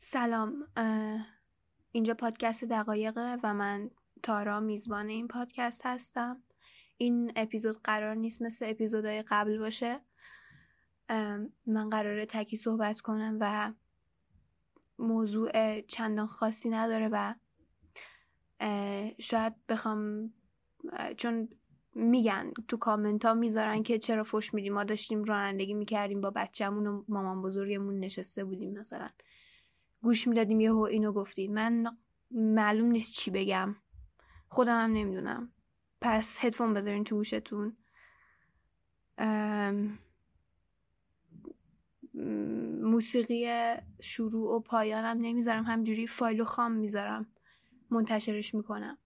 سلام اینجا پادکست دقایقه و من تارا میزبان این پادکست هستم. این اپیزود قرار نیست مثل اپیزودهای قبل باشه. من قراره تکی صحبت کنم و موضوع چندان خاصی نداره و شاید بخوام چون میگن تو کامنت ها می‌ذارن که چرا فش میدیم؟ ما داشتیم رانندگی می‌کردیم با بچهمون و مامان بزرگمون نشسته بودیم مثلا. گوش می‌دادیم یهو اینو گفتی من معلوم نیست چی بگم. خودم هم نمی‌دونم. پس هدفون بذارین تو گوشتون. موسیقی شروع و پایانم نمی‌ذارم. همجوری فایل و خام می‌ذارم. منتشرش می‌کنم.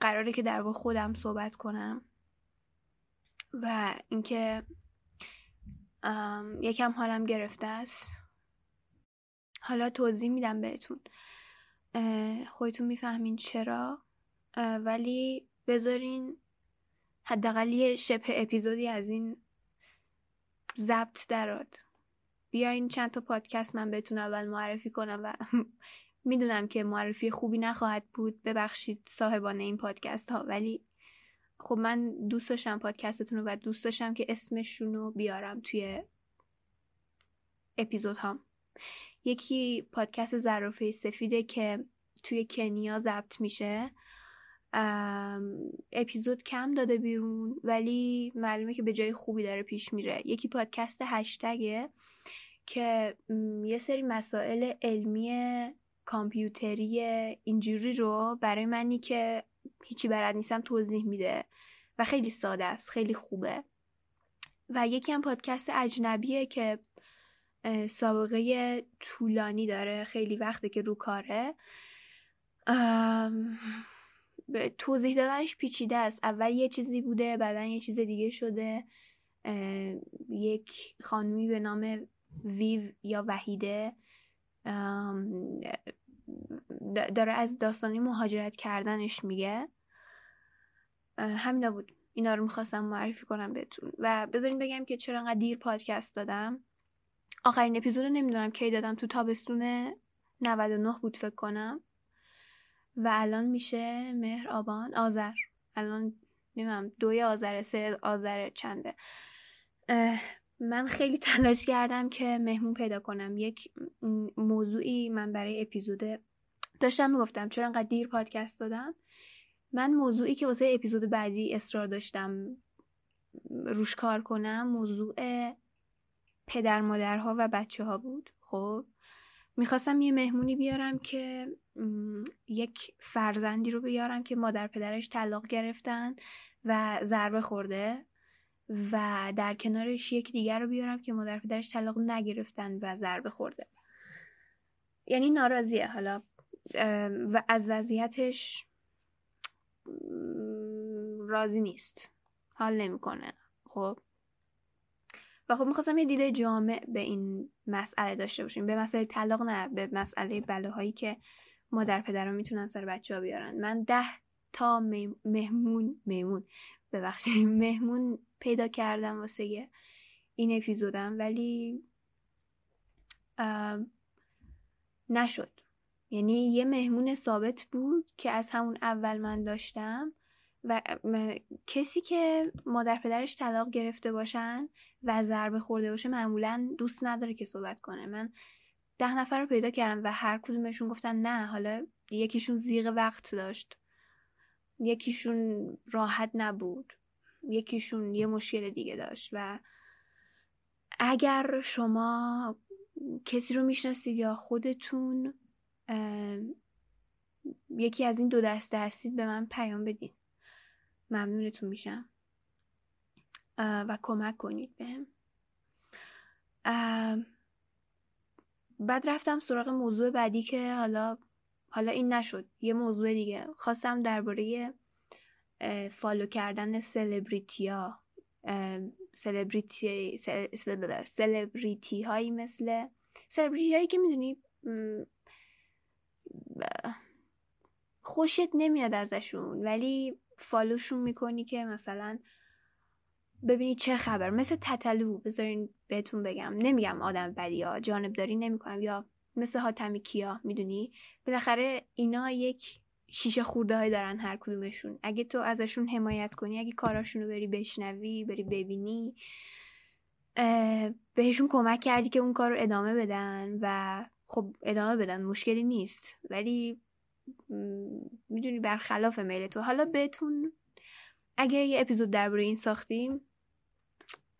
قراره که در خودم صحبت کنم. و اینکه یکم حالم گرفته است. حالا توضیح میدم بهتون. خودتون می‌فهمین چرا. ولی بذارین حداقل یه شبه اپیزودی از این ضبط دراد بیاین چند تا پادکست من بهتون اول معرفی کنم و می‌دونم که معرفی خوبی نخواهد بود. ببخشید صاحبان این پادکست ها ولی خب من دوست داشتم پادکستتون رو و دوست داشتم که اسمشون رو بیارم توی اپیزود ها یکی پادکست زرافه سفیده که توی کنیا ضبط میشه. اپیزود کم داده بیرون ولی معلومه که به جای خوبی داره پیش میره. یکی پادکست هشتگه که یه سری مسائل علمی کامپیوتری اینجوری رو برای منی که هیچی بلد نیستم توضیح میده و خیلی ساده است خیلی خوبه. و یکی هم پادکست اجنبیه که سابقه طولانی داره خیلی وقته که رو کاره. توضیح دادنش پیچیده است. اول یه چیزی بوده بعدا یه چیز دیگه شده. یک خانومی به نام ویو یا وحیده. داره از داستانی مهاجرت کردنش میگه. همینا بود. اینا رو می‌خواستم معرفی کنم بهتون. و بذارین بگم که چرا انقدر دیر پادکست دادم. آخرین اپیزود نمی‌دونم کی دادم. تو تابستون 99 بود فکر کنم. و الان میشه مهر آبان آذر. الان نمی‌دونم دوی آذر سه آذر چنده. من خیلی تلاش کردم که مهمون پیدا کنم. یک موضوعی من برای اپیزود داشتم می‌گفتم. چرا انقدر دیر پادکست دادم؟ من موضوعی که واسه اپیزود بعدی اصرار داشتم روش کار کنم موضوع پدر مادرها و بچه ها بود. خب می‌خواستم یه مهمونی بیارم که یک فرزندی رو بیارم که مادر پدرش طلاق گرفتن و ضربه خورده و در کنارش یک دیگر رو بیارم که مادر پدرش طلاق نگرفتن و ضربه خورده. یعنی ناراضیه. حالا و از وضعیتش راضی نیست. حال نمی‌کنه. خب و خب می‌خواستم یه دیده جامع به این مسئله داشته باشیم. به مسئله طلاق نه به مسئله بلاهایی که مادر پدرها می‌تونن سر بچه ها بیارن. من ده تا مهمون مهمون ببخشید مهمون پیدا کردم واسه این اپیزودم ولی نشد. یعنی یه مهمون ثابت بود که از همون اول من داشتم. و کسی که مادر پدرش طلاق گرفته باشن و ضربه خورده باشه معمولا دوست نداره که صحبت کنه. من ده نفر رو پیدا کردم و هر کدومشون گفتن نه حالا یکیشون زیغ وقت داشت یکیشون راحت نبود یکیشون یه مشکل دیگه داشت. و اگر شما کسی رو می‌شناسید یا خودتون یکی از این دو دسته هستید به من پیام بدین. ممنونتون میشم. و کمک کنید بهم. بعد رفتم سراغ موضوع بعدی که حالا حالا این نشد. یه موضوع دیگه. خواستم درباره follow کردن سلبریتیا سلبریتی سلبریتی هایی مثل سلبریتی هایی که می‌دونی خوشت نمیاد ازشون. ولی follow شون می‌کنی که مثلا ببینی چه خبر. مثل تتلو بذارین بهتون بگم. نمیگم آدم بدی ها جانبداری نمی‌کنم یا مثل حاتمی کیا می‌دونی؟ بالاخره اینا یک شیشه خورده های دارن هر کدومشون. اگه تو ازشون حمایت کنی اگه کاراشون رو بری بشنوی بری ببینی بهشون کمک کردی که اون کار رو ادامه بدن و خب ادامه بدن. مشکلی نیست. ولی می‌دونی برخلاف میل تو. حالا بهتون اگه یه اپیزود درباره این ساختیم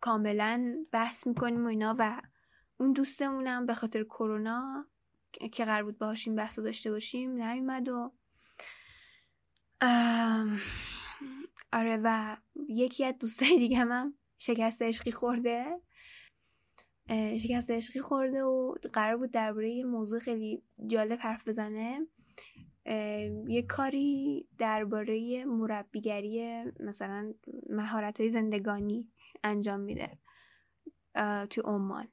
کاملا بحث می‌کنیم و اینا و اون دوستمونم به خاطر کرونا که قرار بود باهاش این بحث رو داشته باشیم نیومد و آره و یکی از دوستای دیگه هم شکست عشقی خورده. شکست عشقی خورده و قرار بود درباره یه موضوع خیلی جالب حرف بزنه. یه کاری درباره مربیگری مثلا مهارت های زندگانی انجام میده تو عمان.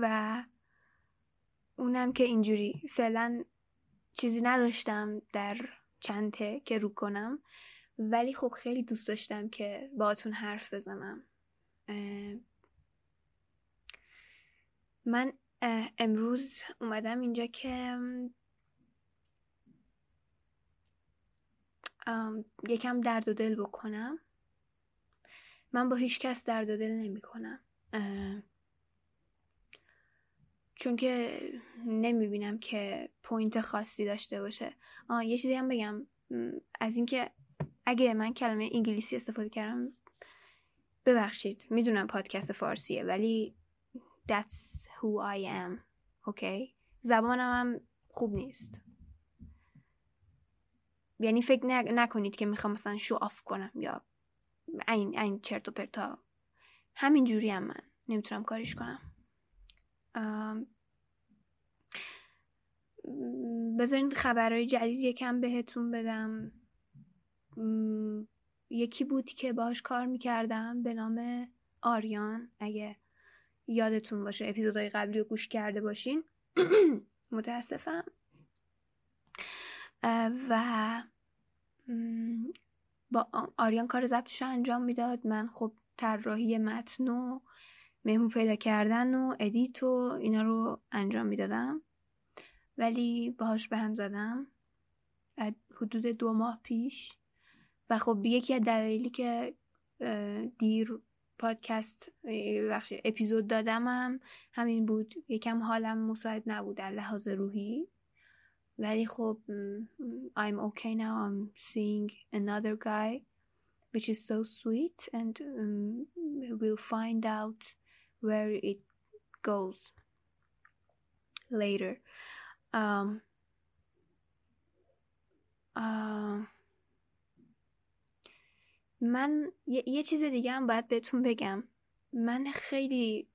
و اونم که اینجوری. فعلا چیزی نداشتم در چنته که رو کنم ولی خب خیلی دوست داشتم که باهاتون حرف بزنم. من امروز اومدم اینجا که یکم درد و دل بکنم. من با هیچ کس درد و دل نمی کنم. چون که نمی بینم که point خاصی داشته باشه. آه یه چیزی هم بگم. از اینکه اگه من کلمه انگلیسی استفاده کردم ببخشید می‌دونم پادکست فارسیه ولی that's who I am okay زبانم هم خوب نیست. یعنی فکر نکنید که می‌خوام مثلا شو آف کنم یا این این چرت و پرتا. همین جوری هم من نمی‌تونم کاریش کنم. بذارین خبرهای جدید یکم بهتون بدم. یکی بود که باش کار می‌کردم به نام آریان. اگه یادتون باشه اپیزودهای قبلی رو گوش کرده باشین. متاسفم. و با آریان کار ضبطش انجام می‌داد. من خب طراحی متن و مهمون پیدا کردن و ادیت و اینا رو انجام می‌دادم. ولی باهاش به هم زدم. حدود دو ماه پیش. و خب یکی از دلایلی که دیر پادکست بخش اپیزود دادمم همین بود. یکم حالم مساعد نبود در لحاظ روحی. ولی خب I'm okay now I'm seeing another guy which is so sweet and um, we'll find out where it goes later um, uh, من یه, یه چیز دیگه هم باید بهتون بگم من خیلی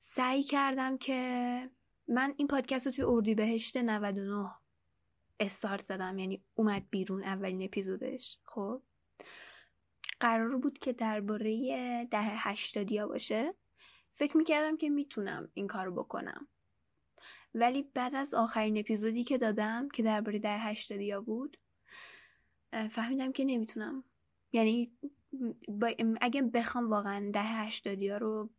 سعی کردم که من این پادکست رو توی اردی بهشت 99 استارت زدم. یعنی اومد بیرون اولین اپیزودش. خب. قرار بود که درباره ده هشتادیا باشه. فکر می‌کردم که می‌تونم این کار بکنم. ولی بعد از آخرین اپیزودی که دادم که درباره ده هشتادیا بود فهمیدم که نمی‌تونم. یعنی اگه بخوام واقعا ده هشتادیا رو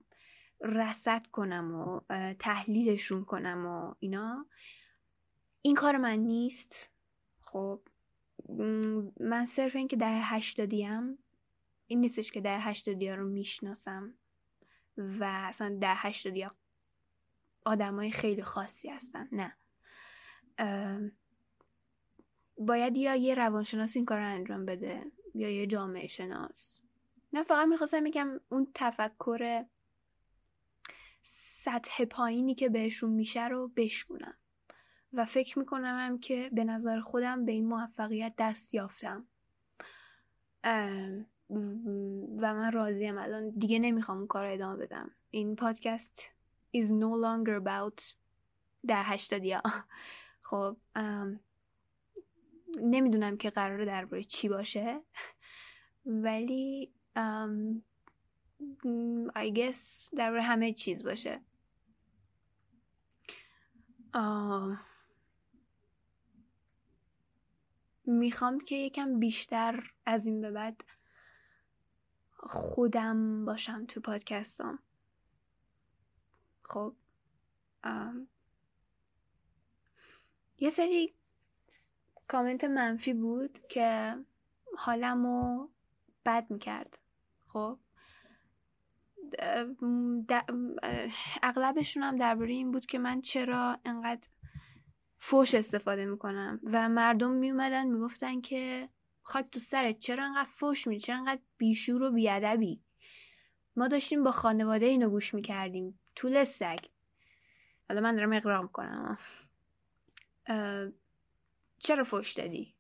رسد کنم و تحلیلشون کنم و اینا. این کار من نیست. خب من صرف این که ده هشتادیم این نیستش که ده هشتادی رو می‌شناسم و اصلا ده هشتادی ها آدم های خیلی خاصی هستن. نه. باید یا یه روانشناس این کار رو انجام بده یا یه جامعه شناس. نه فقط می‌خواستم بگم اون تفکر سطح پایینی که بهشون میشه رو بشمونم و فکر می‌کنم که به نظر خودم به این موفقیت دست یافتم. و من راضیم الان دیگه نمی‌خوام اون کار ادامه بدم. این پادکست is no longer about ده هشتادیا خب نمی‌دونم که قراره درباره چی باشه. ولی I guess درباره همه چیز باشه. می‌خوام که یکم بیشتر از این به بعد خودم باشم تو پادکستام. خب یه سری کامنت منفی بود که حالمو بد می‌کرد. خب؟ اغلبشون هم درباره این بود که من چرا انقدر فوش استفاده می‌کنم و مردم میومدن می‌گفتن که خاک تو سرت چرا انقدر فوش میدی؟ چرا انقدر بیشعور و بی‌ادبی؟ ما داشتیم با خانواده اینو گوش می‌کردیم توله سگ. حالا من دارم اقرار می‌کنم. چرا فوش دادی؟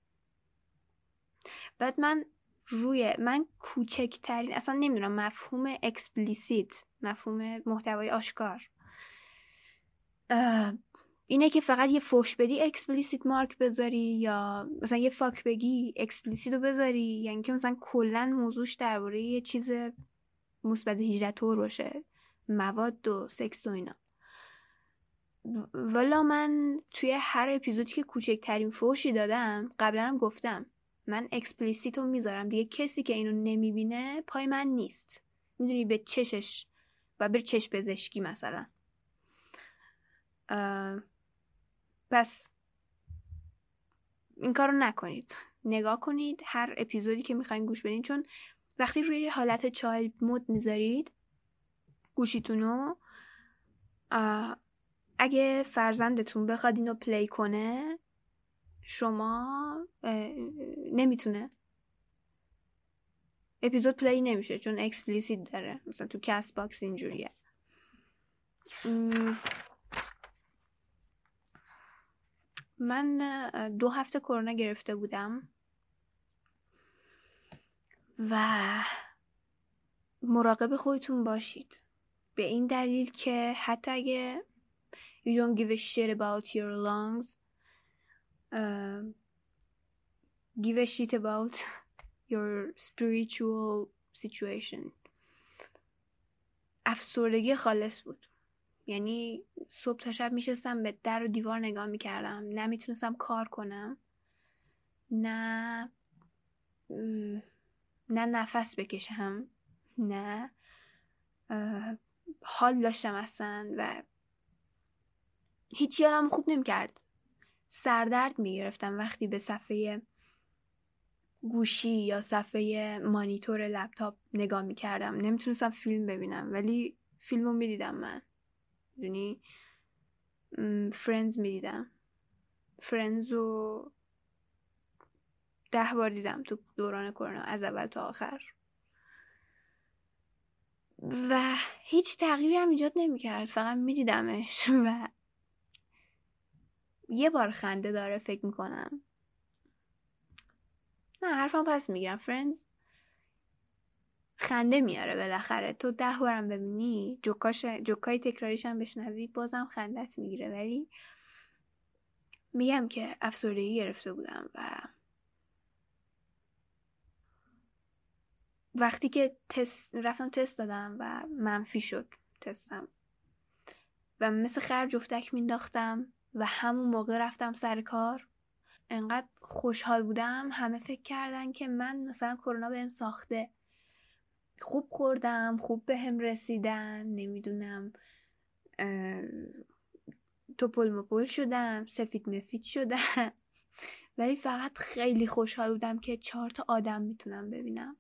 بعد من روی من کوچکترین اصلا نمی‌دونم مفهوم explicit مفهوم محتوای آشکار. اینه که فقط یه فوش بدی اکسپلیسیت مارک بذاری یا مثلا یه fuck بگی explicit رو بذاری یعنی که مثلا کلا موضوعش درباره یه چیز مثبت 18 طور باشه مواد و سکس و اینا. والا من توی هر اپیزودی که کوچکترین فوشی دادم قبلا هم گفتم من explicit رو می‌ذارم. دیگه کسی که اینو نمی‌بینه پای من نیست. می‌دونی به چشش و بر چش پزشکی مثلا. پس این کارو نکنید. نگاه کنید هر اپیزودی که می‌خواین گوش بدین چون وقتی روی حالت چایلد مود می‌ذارید گوشیتونو اگه فرزندتون بخواد اینو پلی کنه شما نمی‌تونه اپیزود play نمیشه چون explicit داره. مثلا تو Castbox اینجوریه. من دو هفته کرونا گرفته بودم. و مراقب خودتون باشید. به این دلیل که حتی اگه you don't give a shit about your lungs uh, give a shit about your spiritual situation. افسردگی خالص بود. یعنی صبح تا شب میشستم به در و دیوار نگاه می‌کردم. نمی‌تونستم کار کنم نه نه نفس بکشم نه حال داشتم اصلا و هیچی حالم خوب نمی‌کرد. سردرد می‌گرفتم وقتی به صفحه گوشی یا صفحه مانیتور لپتاپ نگاه می‌کردم. نمی‌تونستم فیلم ببینم ولی فیلم رو می‌دیدم من. یعنی فرنز می‌دیدم. فرنز رو ده بار دیدم تو دوران کرونا از اول تا آخر. و هیچ تغییری هم ایجاد نمی‌کرد فقط میدیدمش. و یه بار خنده داره فکر می‌کنم. نه حرفم پس می‌گیرم. فرندز خنده میاره بالاخره. تو ده بارم ببینی جوکاش جوکای تکراریش هم بشنوی بازم خندت می‌گیره. ولی میگم که افسردگی گرفته بودم و وقتی که تست رفتم تست دادم و منفی شد تستم. و مثل خر جفتک مینداختم. و همون موقع رفتم سر کار. انقدر خوشحال بودم. همه فکر کردن که من مثلا کرونا بهم ساخته. خوب خوردم خوب به هم رسیدن. نمی‌دونم توپل مپل شدم سفید مفید شدم. ولی فقط خیلی خوشحال بودم که چهار تا آدم می‌تونم ببینم.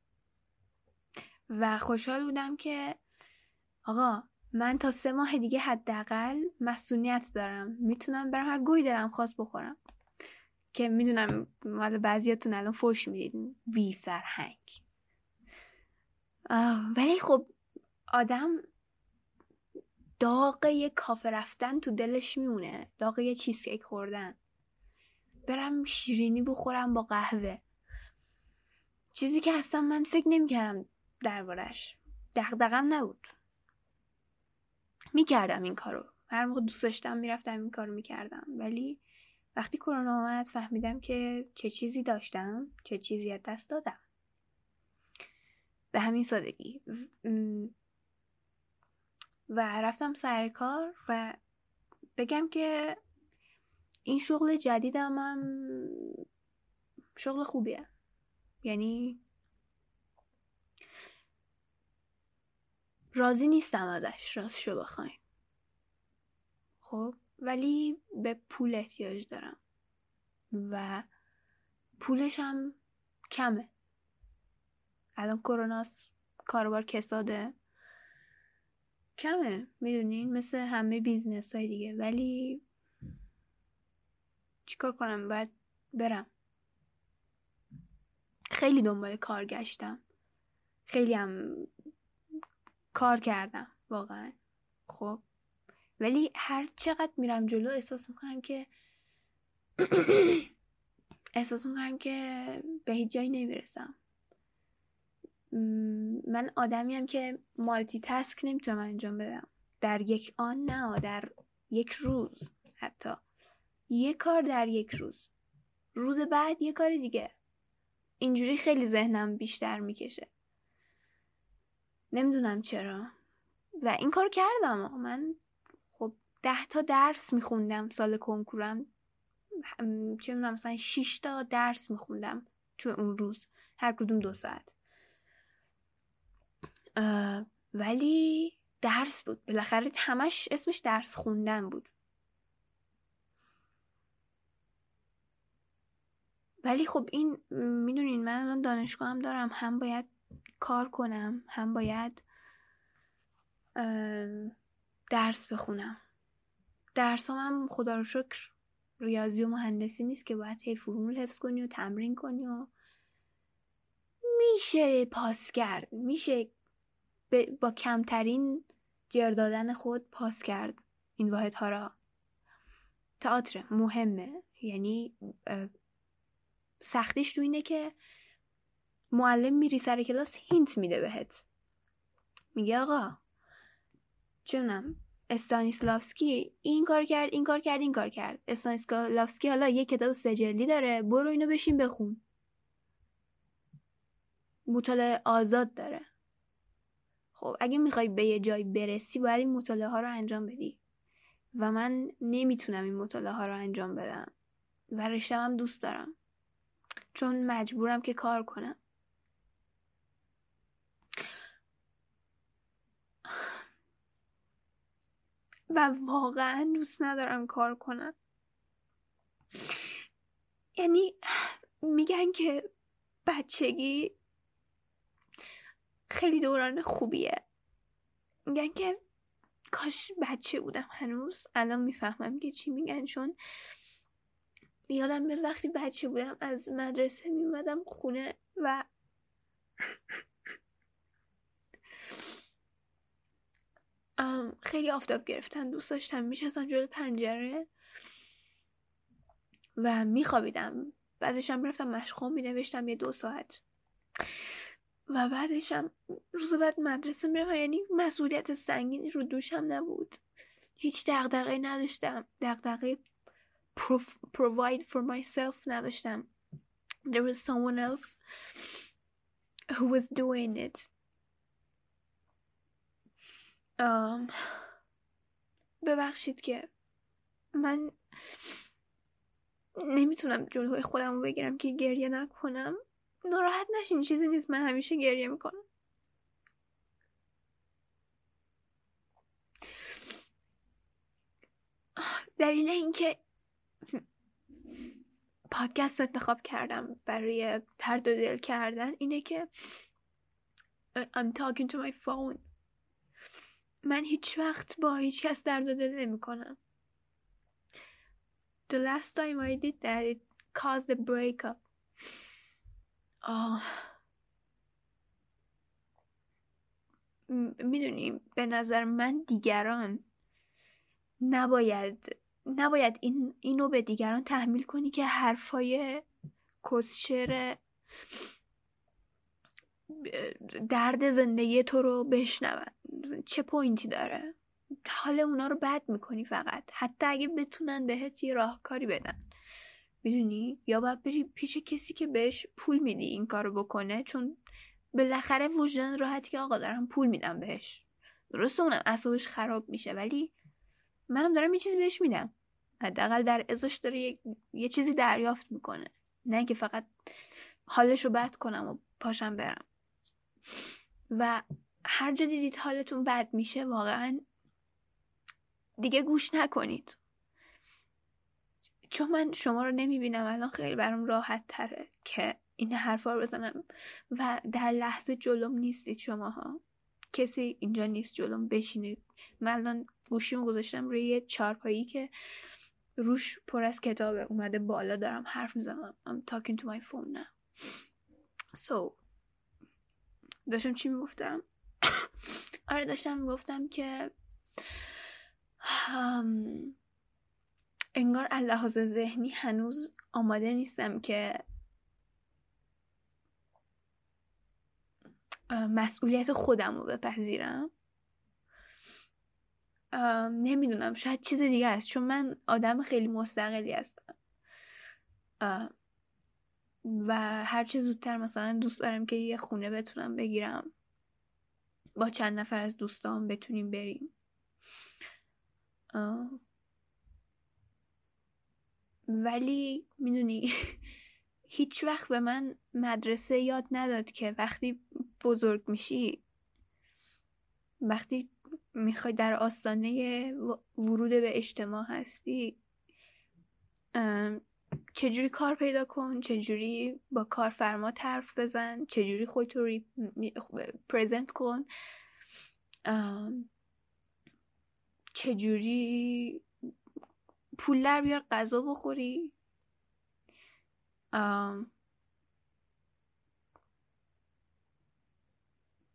و خوشحال بودم که آقا من تا سه ماه دیگه حداقل مسئولیت دارم. می‌تونم برم هر گوی دارم خواست بخورم. که می‌دونم مال بعضیاتون الان فوش می‌دید. بی فرهنگ. ولی خب آدم داغ یه کافه رفتن تو دلش میمونه. داغ یه چیزکیک خوردن. برم شیرینی بخورم با قهوه. چیزی که اصلا من فکر نمی‌کردم دربارش دغدغم نبود. می‌کردم این کارو. هر موقع دوست داشتم می‌رفتم این کارو می‌کردم. ولی وقتی کرونا آمد فهمیدم که چه چیزی داشتم چه چیزی از دست دادم. به همین سادگی. و رفتم سر کار و بگم که این شغل جدیدم هم شغل خوبیه. یعنی راضی نیستم ازش راستشو بخواین خب ولی به پول احتیاج دارم. و پولش هم کمه. الان کروناست کاروبار کساده. کمه می‌دونین مثل همه بیزنس های دیگه. ولی چیکار کنم؟ باید برم. خیلی دنبال کار گشتم خیلی هم کار کردم واقعا. خب. ولی هر چقدر میرم جلو احساس می‌کنم که احساس می‌کنم که به هیچ جایی نمی‌رسم. من آدمیم که مالتی تسک نمی‌تونم انجام بدم. در یک آن نه در یک روز حتی. یک کار در یک روز. روز بعد یه کار دیگه. اینجوری خیلی ذهنم بیشتر می‌کشه. نمی‌دونم چرا. و این کار کردم من خب ده تا درس میخوندم سال کنکورم. چه می‌دونم مثلا 6 تا درس میخوندم تو اون روز. هر کدوم دو ساعت. ولی درس بود. بالاخره همش اسمش درس خوندن بود. ولی خب این می‌دونین من الان دانشگاه هم دارم. هم باید کار کنم. هم باید درس بخونم. درس هم خدا رو شکر ریاضی و مهندسی نیست که باید هی فرمول حفظ کنی و تمرین کنی و میشه پاس کرد. میشه با کمترین جر دادن خود پاس کرد این واحد ها را. تئاتر مهمه. یعنی سختیش تو اینه که معلم میری سر کلاس هینت میده بهت. میگه آقا چونم استانیسلافسکی این کار کرد این کار کرد این کار کرد. استانیسلافسکی حالا یه کتاب سجلی داره برو اینو بشین بخون. مطالعه آزاد داره. خب اگه می‌خوای به یه جای برسی باید این مطالعه ها رو انجام بدی. و من نمی‌تونم این مطالعه ها رو انجام بدم. و رشتم هم دوست دارم. چون مجبورم که کار کنم. و واقعا دوست ندارم کار کنم. یعنی میگن که بچگی خیلی دوران خوبیه. میگن که کاش بچه بودم هنوز. الان می‌فهمم که چی میگن چون یادم میاد وقتی بچه بودم از مدرسه میومدم خونه و خیلی آفتاب گرفتن دوست داشتم میشستم جلو پنجره و میخوابیدم. بعدشم می‌رفتم مشقام مینوشتم یه دو ساعت. و بعدشم روز بعد مدرسه می‌رفتم یعنی مسئولیت سنگینی رو دوشم نبود. هیچ دغدغه نداشتم. دغدغه provide for myself نداشتم. There was someone else who was doing it. Um, ببخشید که من نمی‌تونم جلوی خودم رو بگیرم که گریه نکنم. ناراحت نشین چیزی نیست. من همیشه گریه می‌کنم. دلیل اینکه پادکست رو انتخاب کردم برای ترد و دل کردن اینه که I'm talking to my phone. من هیچ وقت با هیچ کس درد دل نمی کنم The last time I did that it caused a breakup. آه. می‌دونی به نظر من دیگران نباید نباید این اینو به دیگران تحمیل کنی که حرفای کسشر درد زندگی تو رو بشنون چه پوینتی داره؟ حال اونا رو بد می‌کنی فقط. حتی اگه بتونن بهت یه راهکاری بدن. می‌دونی؟ یا باید بری پیش کسی که بهش پول میدی این کارو بکنه چون بالاخره وجدان راحتی که آقا دارم پول میدم بهش. درسته اونم اصابش خراب میشه ولی منم دارم یه چیزی بهش میدم. حداقل در ازاش داره یه... یه چیزی دریافت می‌کنه. نه که فقط حالش رو بد کنم و پاشم برم. و هر جا دیدید حالتون بد میشه واقعا دیگه گوش نکنید. چون من شما رو نمی‌بینم الان خیلی برام راحت تره که این حرفا رو بزنم. و در لحظه جلوم نیستید شماها. کسی اینجا نیست جلوم بشینید. من الان گوشیمو گذاشتم روی یه چارپایی که روش پر از کتابه. اومده بالا دارم حرف می‌زنم. I'm talking to my phone now. So داشتم چی می‌گفتم؟ آره داشتم می‌گفتم که انگار لحاظ ذهنی هنوز آماده نیستم که مسئولیت خودم رو بپذیرم نمی‌دونم شاید چیز دیگه است چون من آدم خیلی مستقلی هستم. و هرچه زودتر مثلا دوست دارم که یه خونه بتونم بگیرم با چند نفر از دوستان بتونیم بریم. ولی می‌دونی هیچ وقت به من مدرسه یاد نداد که وقتی بزرگ میشی وقتی می‌خوای در آستانه ورود به اجتماع هستی چجوری کار پیدا کن چجوری با کارفرما حرف بزن چجوری خودتو ری... پرزنت کن چجوری پول در بیار غذا بخوری.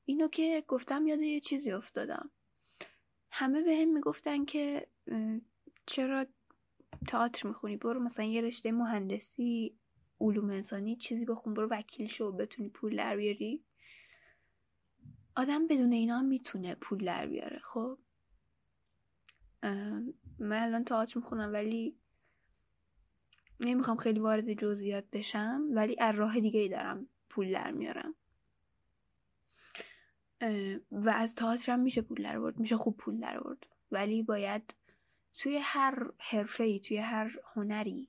اینو که گفتم یاد یه چیزی افتادم. همه به هم می‌گفتن که چرا تئاتر می‌خونی برو مثلا یه رشته مهندسی علوم انسانی چیزی بخون برو وکیل شو بتونی پول در بیاری. آدم بدون اینا می‌تونه پول در بیاره. خب من الان تئاتر می‌خونم ولی نمی‌خوام خیلی وارد جزئیات بشم ولی از راه دیگه ای دارم پول در میارم. و از تئاتر میشه پول در برد میشه خوب پول در برد ولی باید توی هر حرفه ای توی هر هنری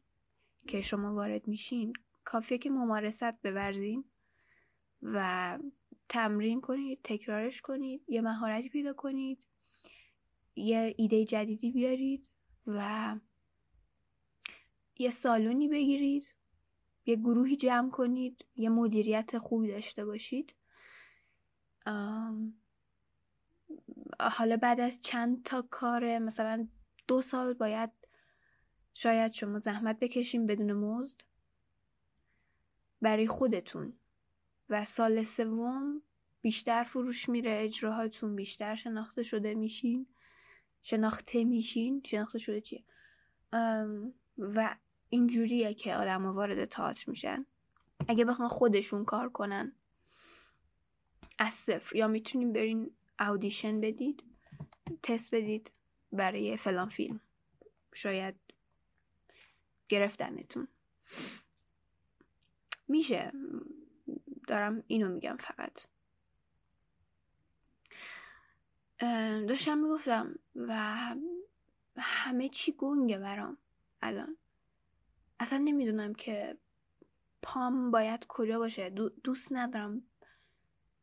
که شما وارد میشین کافیه که ممارست بورزین و تمرین کنید تکرارش کنید یه مهارتی پیدا کنید یه ایده جدیدی بیارید و یه سالونی بگیرید یه گروهی جمع کنید یه مدیریت خوبی داشته باشید. حالا بعد از چند تا کار مثلا دو سال باید شاید شما زحمت بکشیم بدون مزد برای خودتون. و سال سوم بیشتر فروش میره اجراهاتون بیشتر شناخته شده میشین. شناخته میشین. شناخته شده چیه؟ و اینجوریه که آدم وارد تئاتر میشن. اگه بخوان خودشون کار کنن از صفر. یا می‌تونیم برین اودیشن بدید تست بدید. برای فلان فیلم. شاید گرفتنتون. میشه. دارم اینو میگم فقط. داشتم می‌گفتم و همه چی گنگه برام الان. اصلا نمی‌دونم که پام باید کجا باشه. دوست ندارم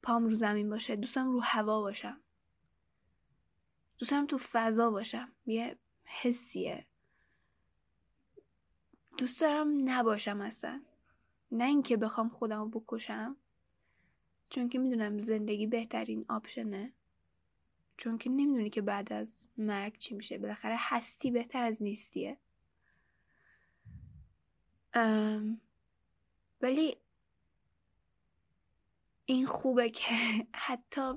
پام رو زمین باشه. دوستم رو هوا باشم. دوستم تو فضا باشم. یه حسیه. دوست دارم نباشم اصلا. نه اینکه بخوام خودم رو بکشم چون که می‌دونم زندگی بهترین آپشنه. چون که نمی‌دونی که بعد از مرگ چی میشه. بالاخره هستی بهتر از نیستیه. ولی این خوبه که حتی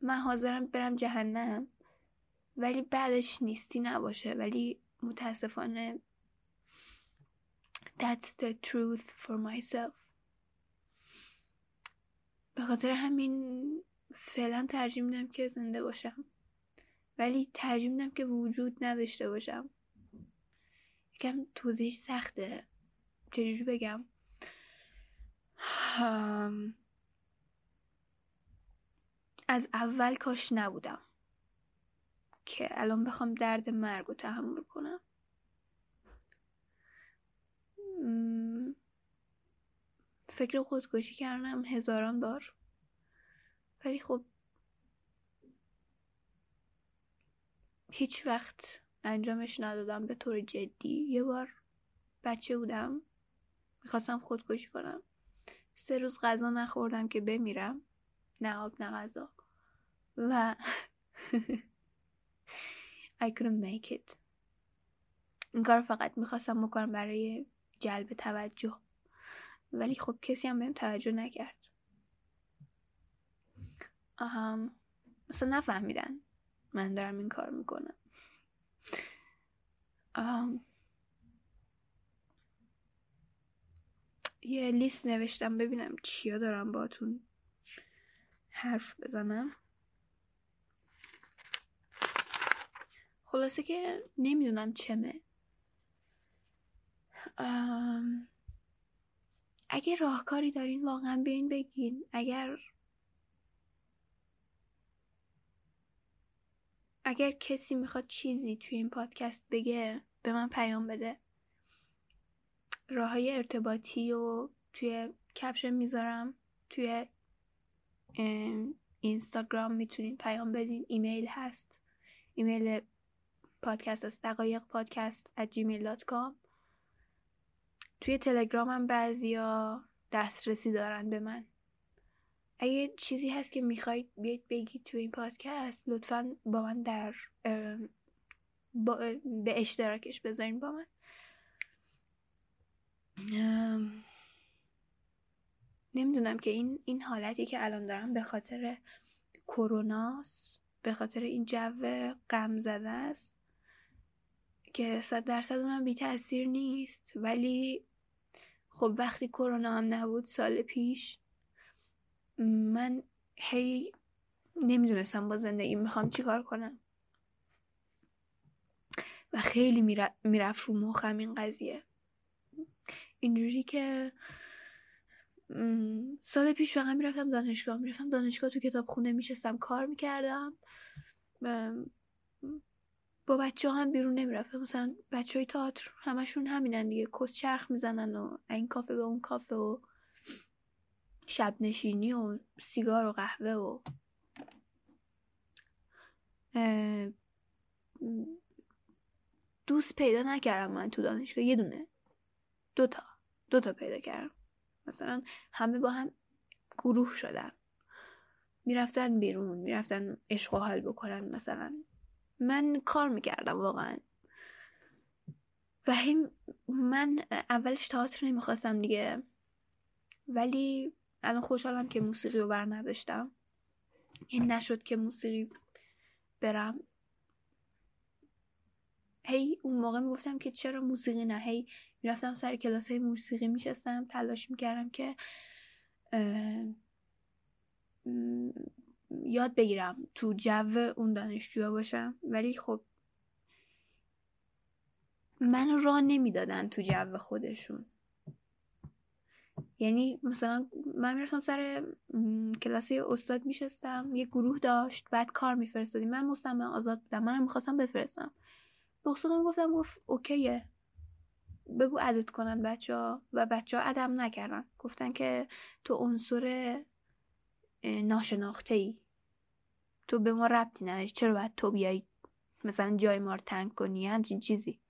من حاضرم برم جهنم. ولی بعدش نیستی نباشه. ولی متاسفانه That's the truth for myself. به خاطر همین فعلا ترجیح میدم که زنده باشم. ولی ترجیح میدم که وجود نداشته باشم. یکم توضیحش سخته. چجوری بگم؟ از اول کاش نبودم. که الان بخوام درد مرگ رو تحمل کنم. فکر خودکشی کردم هزاران بار. ولی خب هیچ وقت انجامش ندادم به طور جدی. یه بار بچه بودم. می‌خواستم خودکشی کنم. سه روز غذا نخوردم که بمیرم. نه آب نه غذا. و I couldn't make it. این کار فقط می‌خواستم بکنم برای جلب توجه. ولی خب کسی هم بهم توجه نکرد. آهم مثلا نفهمیدن من دارم این کار می‌کنم. آهم. یه لیست نوشتم ببینم چیا دارم باتون حرف بزنم. خلاصه که نمی‌دونم چمه. اگه راهکاری دارین واقعا بیاین بگین. اگر اگر کسی می‌خواد چیزی توی این پادکست بگه به من پیام بده. راه های ارتباطی و توی کپشن می‌ذارم. توی اینستاگرام می‌تونین پیام بدین. ایمیل هست. ایمیل پادکست است دقایق پادکست at gmail.com توی تلگرام هم بعضیا دسترسی دارن به من. اگه چیزی هست که می‌خواید بیاید بگید توی این پادکست لطفا با من در با به اشتراکش بذارین با من. نمی‌دونم که این این حالتی که الان دارم به خاطر کروناست به خاطر این جو غم زده است. که صد درصد اونم بی تاثیر نیست. ولی خب وقتی کرونا هم نبود سال پیش من هی نمی‌دونستم با زندگی می‌خوام چیکار کنم. و خیلی می‌رفت رو مخم این قضیه. اینجوری که سال پیش فقط می‌رفتم دانشگاه می‌رفتم دانشگاه تو کتاب خونه میشستم کار می‌کردم. با بچه هم بیرون نمی‌رفتم مثلا بچه های تئاتر همشون همینن دیگه. کس چرخ می‌زنن و این کافه به اون کافه و شب نشینی و سیگار و قهوه و دوست پیدا نکردم من تو دانشگاه. یه دونه. دوتا دوتا پیدا کردم. مثلا همه با هم گروه شدن. می‌رفتن بیرون. می‌رفتن عشق و حال بکنن مثلا. من کار می‌کردم واقعا. و هم من اولش تئاتر نمی‌خواستم دیگه. ولی الان خوشحالم که موسیقی رو بر نداشتم. این نشد که موسیقی برم. هی اون موقع می‌گفتم که چرا موسیقی نه؟ هی می‌رفتم سر کلاس های موسیقی میشستم تلاش می‌کردم که یاد بگیرم تو جو اون دانشجوها باشم. ولی خب من را نمی‌دادن تو جو خودشون. یعنی مثلا من می‌رفتم سر کلاسی استاد میشستم یه گروه داشت بعد کار میفرستادیم. من مستمع آزاد بودم. منم می‌خواستم بفرستم. به استادم گفتم گفت اوکیه. بگو عدد کنن بچه ها و بچه ها عدم نکردن. گفتن که تو عنصر ناشناخته ای تو به ما ربطی نداری. چرا باید تو بیای مثلا جای ما رو تنگ کنی؟ همچین چیزی.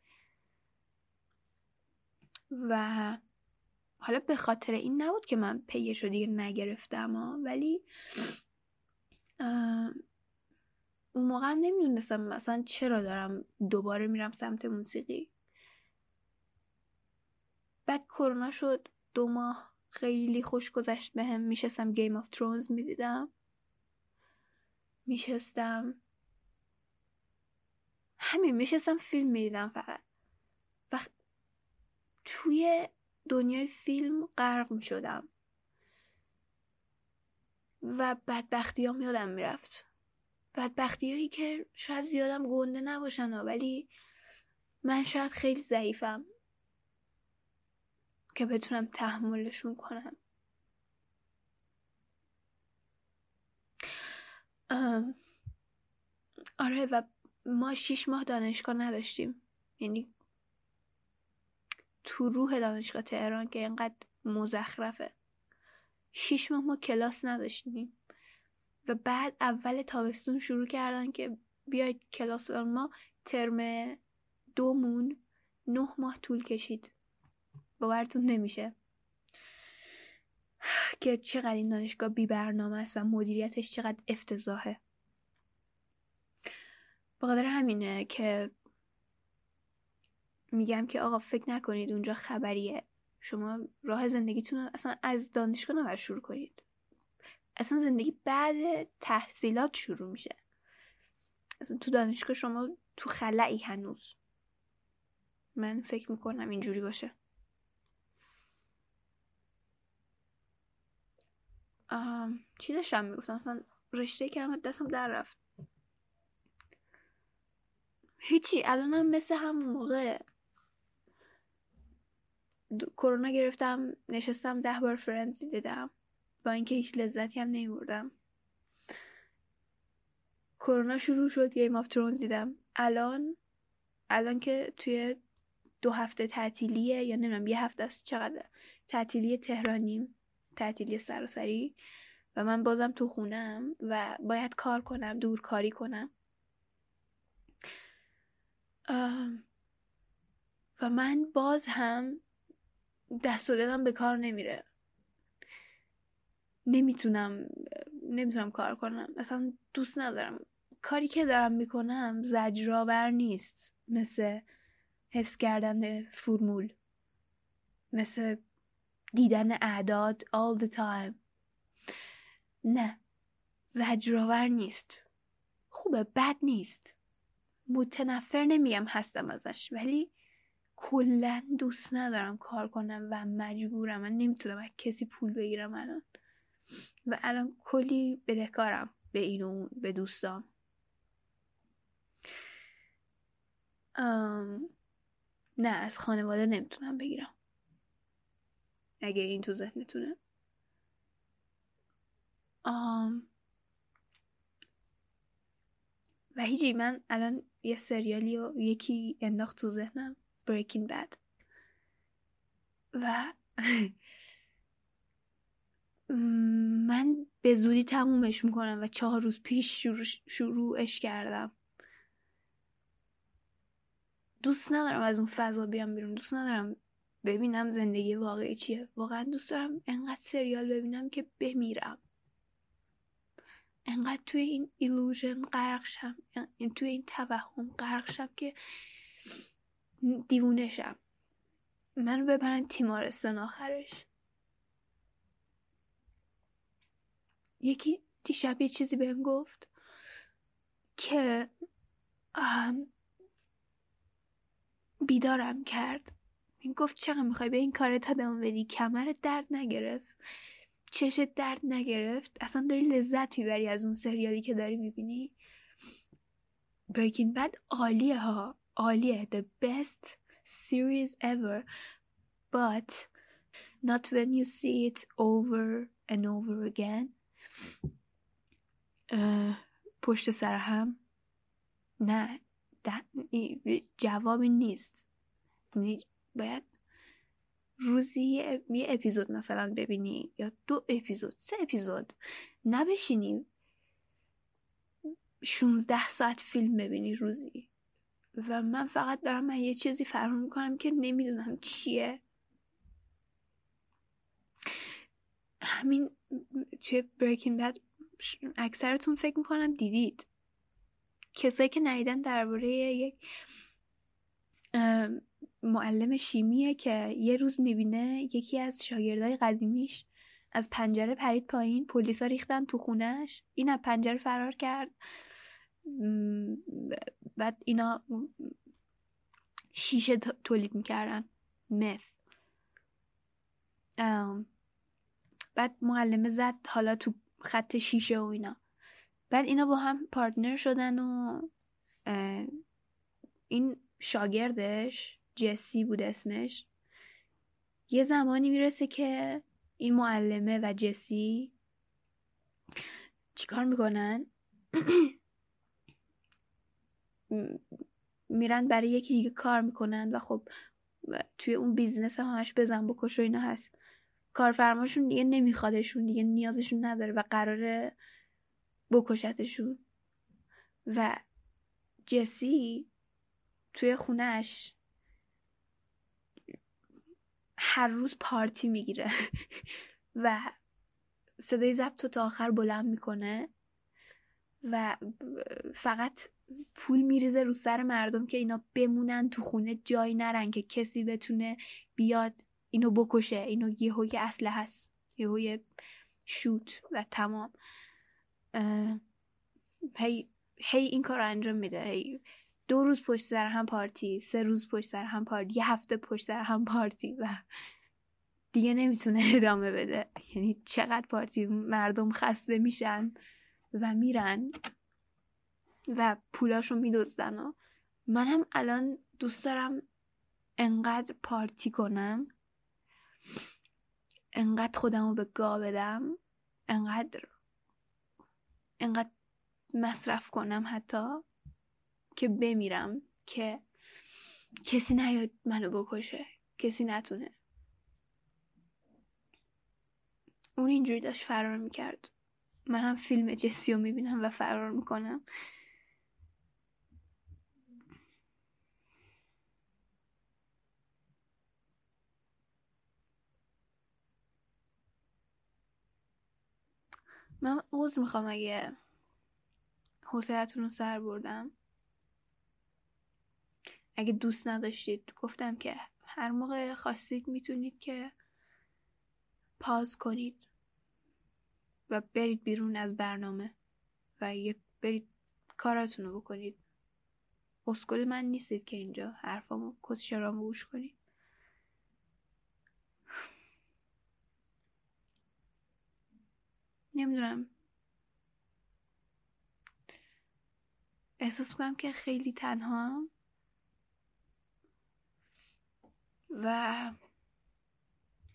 و حالا به خاطر این نبود که من پیش رو دیگه نگرفتم ها. ولی اون موقع هم نمی‌دونستم مثلا چرا دارم دوباره میرم سمت موسیقی. بعد کرونا شد دو ماه خیلی خوش گذشت بهم. میشستم گیم آف ترونز می‌دیدم. میشستم. همین میشستم فیلم می‌دیدم فقط. و توی دنیای فیلم غرق می‌شدم. و بدبختی ها یادم می‌رفت. بدبختی هایی که شاید زیادم گنده نباشن ولی من شاید خیلی ضعیفم. که بتونم تحملشون کنم. آره و ما شیش ماه دانشگاه نداشتیم. یعنی تو روح دانشگاه تهران که اینقدر مزخرفه. شیش ماه ما کلاس نداشتیم. و بعد اول تابستون شروع کردن که بیاید کلاس ما ترم دومون نه ماه طول کشید. باورتون نمیشه. که چقدر این دانشگاه بی برنامه است و مدیریتش چقدر افتضاحه. بخاطر همینه که میگم که آقا فکر نکنید اونجا خبریه. شما راه زندگیتون اصلا از دانشگاه نباید شروع کنید. اصلا زندگی بعد تحصیلات شروع میشه. اصلا تو دانشگاه شما تو خلعی هنوز. من فکر می‌کنم اینجوری باشه. چی داشتم می‌گفتم؟ اصلا رشته کلمات دستم در رفت. هیچی الانم مثل همون موقع کرونا گرفتم نشستم ده بار Friends دیدم. با اینکه هیچ لذتی هم نمیبردم. کرونا شروع شد Game of Thrones دیدم. الان الان که توی دو هفته تعطیلیه یا نمی‌دونم یه هفته است چقدر تعطیلی تهرانیم. تعطیلی سراسری و من بازم تو خونم و باید کار کنم دور کاری کنم و من باز هم دست و دلم به کار نمیره. نمی‌تونم نمی‌تونم کار کنم. اصلا دوست ندارم. کاری که دارم می‌کنم زجرآور نیست. مثل حفظ کردن فرمول. مثل دیدن اعداد all the time. نه زجرآور نیست. خوبه بد نیست. متنفر نمیگم هستم ازش ولی کلا دوست ندارم کار کنم و مجبورم. من نمی‌تونم از کسی پول بگیرم الان. و الان کلی بدهکارم به این و به دوستام. نه از خانواده نمی‌تونم بگیرم. اگه این تو ذهنتونه. آم. و هیچی من الان یه سریالی و یکی انداخت تو ذهنم Breaking Bad. و من به زودی تمومش می‌کنم و چهار روز پیش شروع شروعش کردم. دوست ندارم از اون فضا بیام بیرون دوست ندارم ببینم زندگی واقعی چیه. واقعا دوست دارم انقدر سریال ببینم که بمیرم. انقدر توی این ایلوژن غرق شم. توی این توهم غرق شم که دیوونه شم. منو ببرن تیمارستان آخرش. یکی دیشب یه چیزی بهم گفت که بیدارم کرد. این گفت چقدر می‌خوای به این کارت ادامه بدی؟ کمرت درد نگرفت. چشت درد نگرفت. اصلا داری لذت می‌بری از اون سریالی که داری می‌بینی. Breaking بد عالیه ها. عالیه. The best series ever. But not when you see it over and over again. پشت سر هم. نه. جوابی نیست. یعنی باید روزی یه اپیزود مثلا ببینی یا دو اپیزود سه اپیزود نبشینی 16 ساعت فیلم ببینی روزی. و من فقط دارم من یه چیزی فرام می‌کنم که نمی‌دونم چیه. همین توی برکین بد اکثرتون فکر می‌کنم دیدید. کسایی که ندیدن درباره یک معلم شیمیه که یه روز می‌بینه یکی از شاگردای قدیمیش از پنجره پرید پایین پلیسا ریختن تو خونش این از پنجره فرار کرد. بعد اینا شیشه تولید می‌کردن. مث بعد معلمه زد حالا تو خط شیشه و اینا. بعد اینا با هم پارتنر شدن و این شاگردش جسی بود اسمش. یه زمانی می‌رسه که این معلمه و جسی چیکار می‌کنن؟ میرن برای یکی دیگه کار می‌کنن و خب توی اون business هم همش بزن بکش و اینا هست. کارفرماشون دیگه نمیخوادشون دیگه نیازشون نداره و قراره بکشتشون. و جسی توی خونش هر روز پارتی می‌گیره. و صدای ضبط تا آخر بلند می‌کنه و فقط پول میریزه رو سر مردم که اینا بمونن تو خونه جایی نرن که کسی بتونه بیاد اینو بکشه. اینو یهوی اسلحه هست. یهوی شوت و تمام. هی هی این کار انجام میده. هی دو روز پشت سر هم پارتی سه روز پشت سر هم پارتی یه هفته پشت سر هم پارتی و دیگه نمی‌تونه ادامه بده. یعنی چقدر پارتی مردم خسته میشن و میرن و پولاشو میدزدن و منم الان دوست دارم انقدر پارتی کنم انقدر خودم رو به گا بدم انقدر انقدر مصرف کنم حتی. که بمیرم که کسی نیاد منو بکشه کسی نتونه. اون اینجوری داشت فرار می‌کرد. منم فیلم جسی رو می‌بینم و فرار می‌کنم. من عوض می‌خوام اگه حوصلتون رو سر بردم. اگه دوست نداشتید گفتم که هر موقع خواستید می‌تونید که پاز کنید و برید بیرون از برنامه و یک برید کاراتون رو بکنید. اسکل من نیستید که اینجا حرفامو کسشرامو گوش کنید. نمی‌دونم. احساس کنم که خیلی تنها. و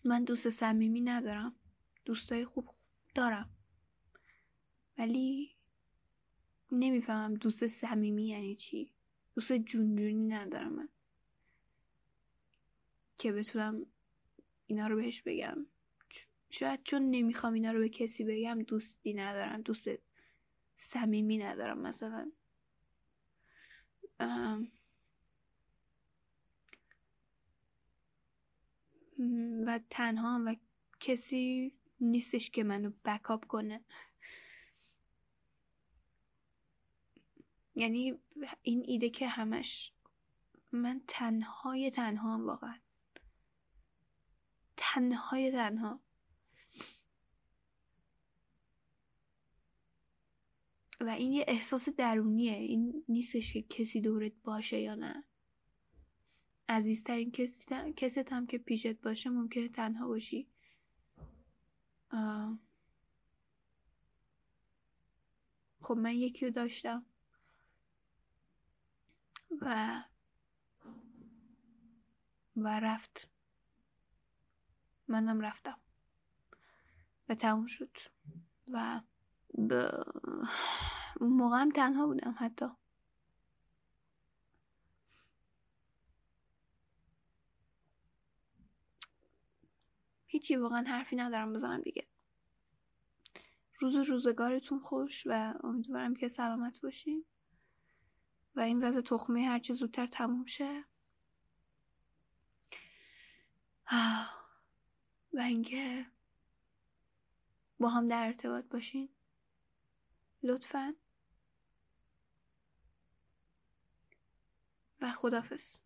من دوست صمیمی ندارم. دوستای خوب دارم. ولی نمی‌فهمم دوست صمیمی یعنی چی. دوست جونجونی ندارم من. که بتونم اینا رو بهش بگم. شاید چون نمی‌خوام اینا رو به کسی بگم دوستی ندارم. دوست صمیمی ندارم مثلا. و تنها و کسی نیستش که منو بکاپ کنه. یعنی این ایده که همش من تنهای تنها هم واقعا. تنهای تنها و این یه احساس درونیه. این نیستش که کسی دورت باشه یا نه. عزیزترین کست هم که پیشت باشه ممکنه تنها باشی. خب من یکی رو داشتم. و و رفت. منم رفتم. و تموم شد. و هم تنها بودم حتی. هیچی واقعا حرفی ندارم بزنم دیگه. روز روزگارتون خوش و امیدوارم که سلامت باشین. و این وضع تخمه هرچه زودتر تموم شه. و اینکه با هم در ارتباط باشین. لطفا. و خدافز